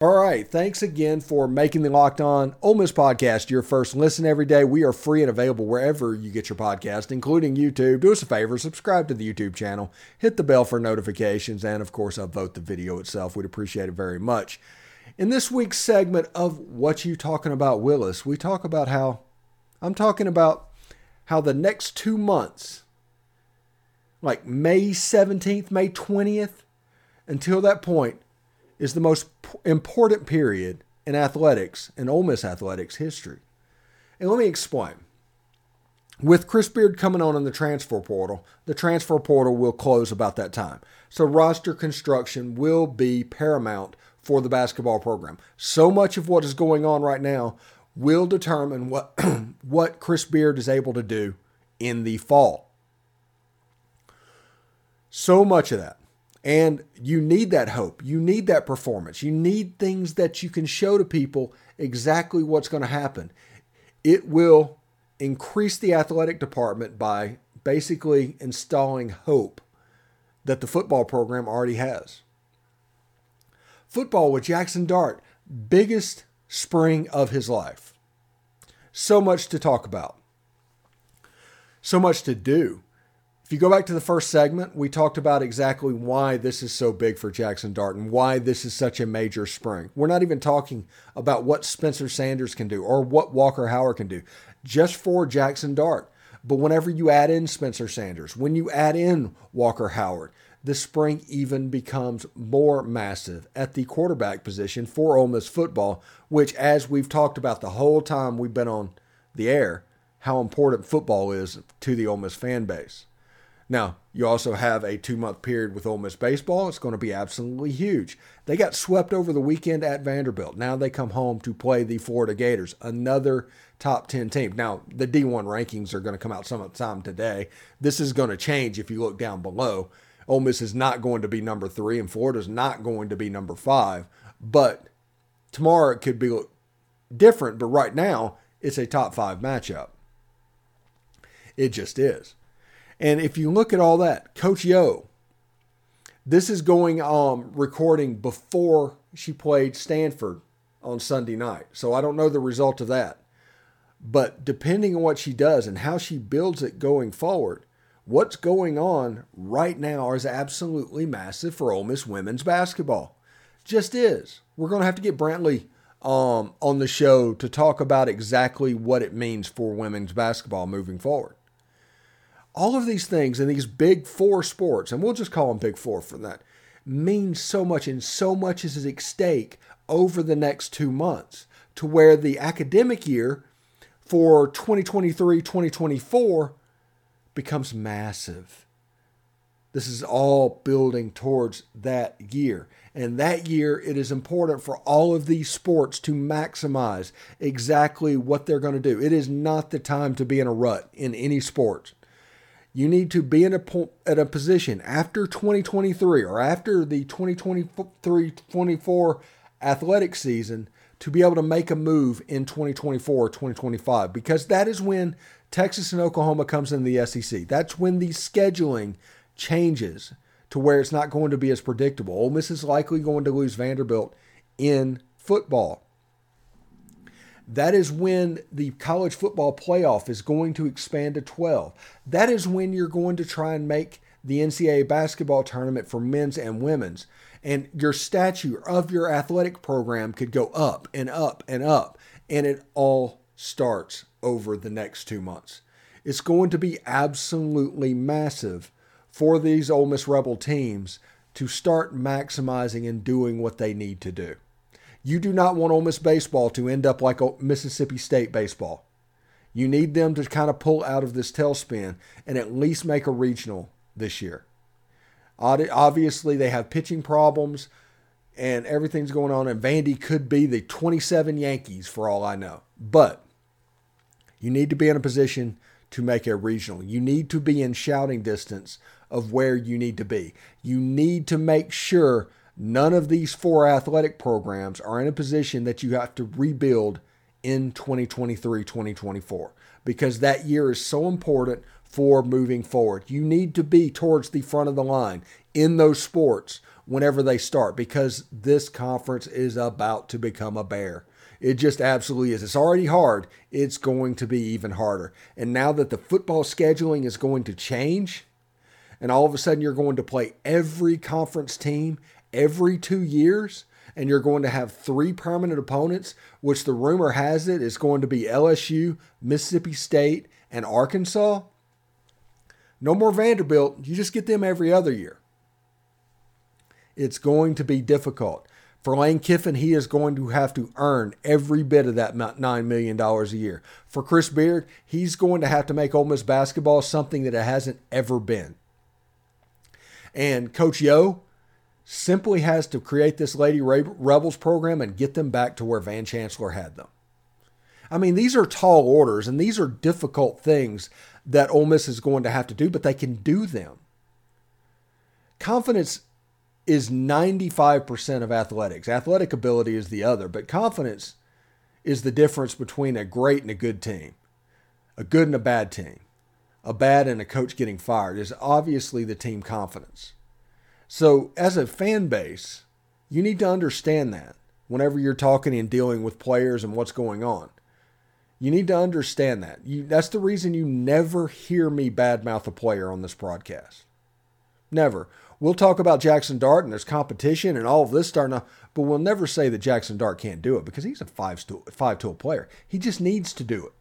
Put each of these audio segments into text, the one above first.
All right. Thanks again for making the Locked On Ole Miss podcast your first listen every day. We are free and available wherever you get your podcast, including YouTube. Do us a favor, subscribe to the YouTube channel, hit the bell for notifications, and of course, upvote the video itself. We'd appreciate it very much. In this week's segment of What You Talking About, Willis, we talk about how I'm talking about how the next two months, like May 17th, May 20th, until that point, is the most important period in athletics, in Ole Miss athletics history. And let me explain. With Chris Beard coming on in the transfer portal, the transfer portal will close about that time. So roster construction will be paramount for the basketball program. So much of what is going on right now will determine what what Chris Beard is able to do in the fall. So much of that. And you need that hope. You need that performance. You need things that you can show to people exactly what's going to happen. It will increase the athletic department by basically installing hope that the football program already has. Football with Jackson Dart, biggest spring of his life. So much to talk about, so much to do. If you go back to the first segment, we talked about exactly why this is so big for Jackson Dart and why this is such a major spring. We're not even talking about what Spencer Sanders can do or what Walker Howard can do, just for Jackson Dart. But whenever you add in Spencer Sanders, when you add in Walker Howard, the spring even becomes more massive at the quarterback position for Ole Miss football, which, as we've talked about the whole time we've been on the air, how important football is to the Ole Miss fan base. Now, you also have a two month period with Ole Miss baseball. It's going to be absolutely huge. They got swept over the weekend at Vanderbilt. Now they come home to play the Florida Gators, another top 10 team. Now, the D1 rankings are going to come out sometime today. This is going to change if you look down below. Ole Miss is not going to be number three, and Florida is not going to be number five. But tomorrow it could be different. But right now, it's a top five matchup. It just is. And if you look at all that, Coach Yo, this is going um recording before she played Stanford on Sunday night. So I don't know the result of that. But depending on what she does and how she builds it going forward, what's going on right now is absolutely massive for Ole Miss women's basketball. Just is. We're going to have to get Brantley um, on the show to talk about exactly what it means for women's basketball moving forward all of these things in these big four sports, and we'll just call them big four for that, mean so much and so much is at stake over the next two months to where the academic year for 2023 2024 becomes massive. This is all building towards that year. And that year, it is important for all of these sports to maximize exactly what they're going to do. It is not the time to be in a rut in any sport you need to be in a at a position after 2023 or after the 2023-24 athletic season to be able to make a move in 2024 2025 because that is when Texas and Oklahoma comes in the SEC. That's when the scheduling changes to where it's not going to be as predictable. Ole Miss is likely going to lose Vanderbilt in football that is when the college football playoff is going to expand to 12. That is when you're going to try and make the NCAA basketball tournament for men's and women's. And your stature of your athletic program could go up and up and up. And it all starts over the next two months. It's going to be absolutely massive for these Ole Miss Rebel teams to start maximizing and doing what they need to do. You do not want Ole Miss baseball to end up like Mississippi State baseball. You need them to kind of pull out of this tailspin and at least make a regional this year. Obviously, they have pitching problems and everything's going on, and Vandy could be the 27 Yankees for all I know. But you need to be in a position to make a regional. You need to be in shouting distance of where you need to be. You need to make sure None of these four athletic programs are in a position that you have to rebuild in 2023 2024 because that year is so important for moving forward. You need to be towards the front of the line in those sports whenever they start because this conference is about to become a bear. It just absolutely is. It's already hard. It's going to be even harder. And now that the football scheduling is going to change, and all of a sudden you're going to play every conference team every two years, and you're going to have three permanent opponents, which the rumor has it is going to be LSU, Mississippi State, and Arkansas. No more Vanderbilt. You just get them every other year. It's going to be difficult. For Lane Kiffin, he is going to have to earn every bit of that $9 million a year. For Chris Beard, he's going to have to make Ole Miss basketball something that it hasn't ever been. And Coach Yo simply has to create this Lady Rebels program and get them back to where Van Chancellor had them. I mean, these are tall orders and these are difficult things that Ole Miss is going to have to do, but they can do them. Confidence is 95% of athletics. Athletic ability is the other, but confidence is the difference between a great and a good team, a good and a bad team. A bad and a coach getting fired is obviously the team confidence. So, as a fan base, you need to understand that whenever you're talking and dealing with players and what's going on. You need to understand that. You, that's the reason you never hear me badmouth a player on this broadcast. Never. We'll talk about Jackson Dart and there's competition and all of this starting to, but we'll never say that Jackson Dart can't do it because he's a five tool, five tool player. He just needs to do it.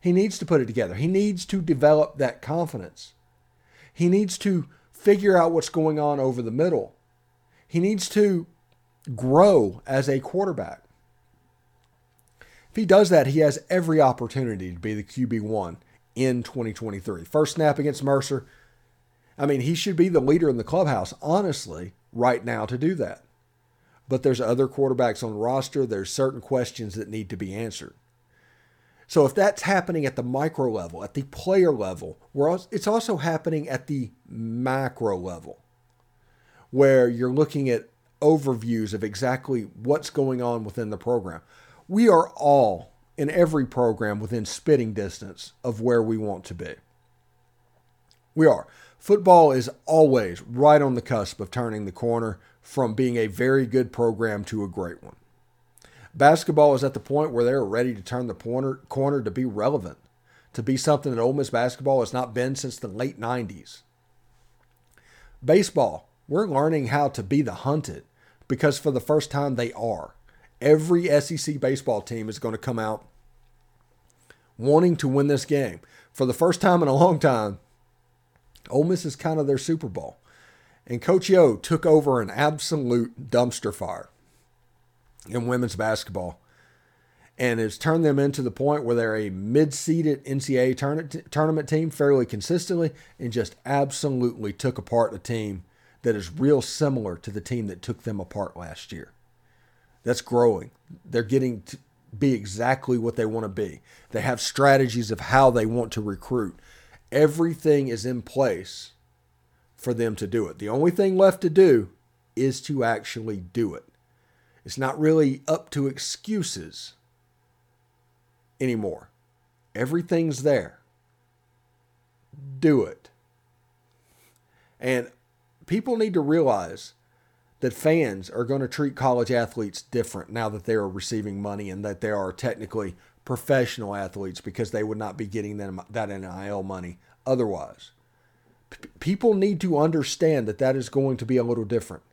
He needs to put it together. He needs to develop that confidence. He needs to figure out what's going on over the middle. He needs to grow as a quarterback. If he does that, he has every opportunity to be the QB1 in 2023. First snap against Mercer, I mean, he should be the leader in the clubhouse, honestly, right now to do that. But there's other quarterbacks on the roster. There's certain questions that need to be answered. So if that's happening at the micro level, at the player level, it's also happening at the macro level, where you're looking at overviews of exactly what's going on within the program. We are all in every program within spitting distance of where we want to be. We are. Football is always right on the cusp of turning the corner from being a very good program to a great one. Basketball is at the point where they're ready to turn the corner, corner to be relevant, to be something that Ole Miss basketball has not been since the late 90s. Baseball, we're learning how to be the hunted because for the first time they are. Every SEC baseball team is going to come out wanting to win this game. For the first time in a long time, Ole Miss is kind of their Super Bowl. And Coach Yo took over an absolute dumpster fire in women's basketball and has turned them into the point where they're a mid-seeded NCAA tournament team fairly consistently and just absolutely took apart a team that is real similar to the team that took them apart last year. That's growing. They're getting to be exactly what they want to be. They have strategies of how they want to recruit everything is in place for them to do it. The only thing left to do is to actually do it. It's not really up to excuses anymore. Everything's there. Do it. And people need to realize that fans are going to treat college athletes different now that they are receiving money and that they are technically professional athletes because they would not be getting them that NIL money otherwise. P- people need to understand that that is going to be a little different.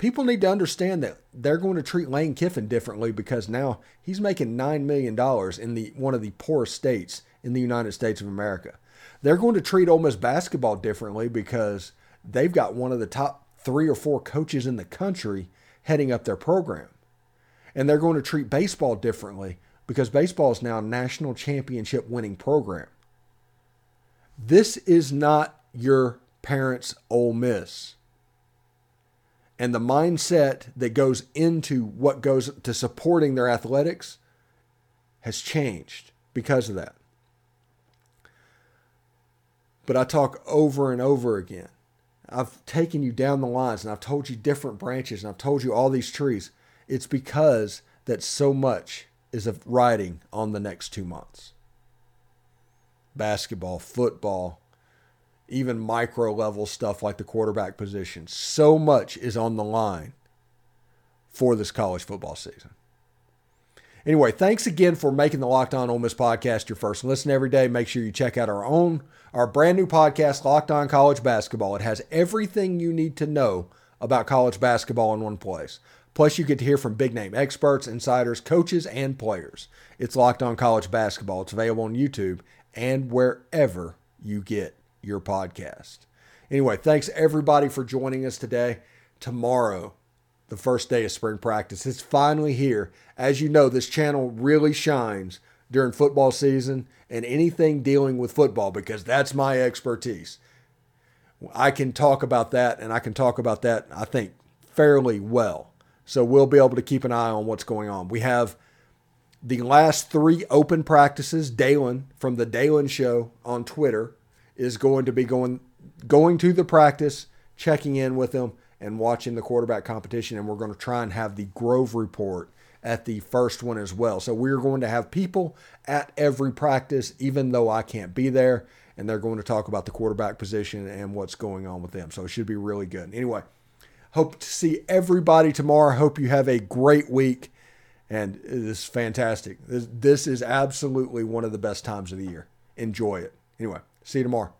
People need to understand that they're going to treat Lane Kiffin differently because now he's making nine million dollars in the one of the poorest states in the United States of America. They're going to treat Ole Miss basketball differently because they've got one of the top three or four coaches in the country heading up their program. And they're going to treat baseball differently because baseball is now a national championship winning program. This is not your parents' Ole Miss. And the mindset that goes into what goes to supporting their athletics has changed because of that. But I talk over and over again. I've taken you down the lines and I've told you different branches and I've told you all these trees. It's because that so much is of riding on the next two months. Basketball, football, even micro level stuff like the quarterback position. So much is on the line for this college football season. Anyway, thanks again for making the Locked On Ole Miss podcast your first listen every day. Make sure you check out our own, our brand new podcast, Locked On College Basketball. It has everything you need to know about college basketball in one place. Plus, you get to hear from big name experts, insiders, coaches, and players. It's Locked On College Basketball. It's available on YouTube and wherever you get your podcast. Anyway, thanks everybody for joining us today. Tomorrow, the first day of spring practice. It's finally here. As you know, this channel really shines during football season and anything dealing with football because that's my expertise. I can talk about that and I can talk about that, I think, fairly well. So we'll be able to keep an eye on what's going on. We have the last three open practices. Dalen from the Dalen Show on Twitter is going to be going going to the practice, checking in with them, and watching the quarterback competition. And we're going to try and have the Grove report at the first one as well. So we're going to have people at every practice, even though I can't be there. And they're going to talk about the quarterback position and what's going on with them. So it should be really good. Anyway, hope to see everybody tomorrow. Hope you have a great week. And this is fantastic. This, this is absolutely one of the best times of the year. Enjoy it. Anyway, see you tomorrow.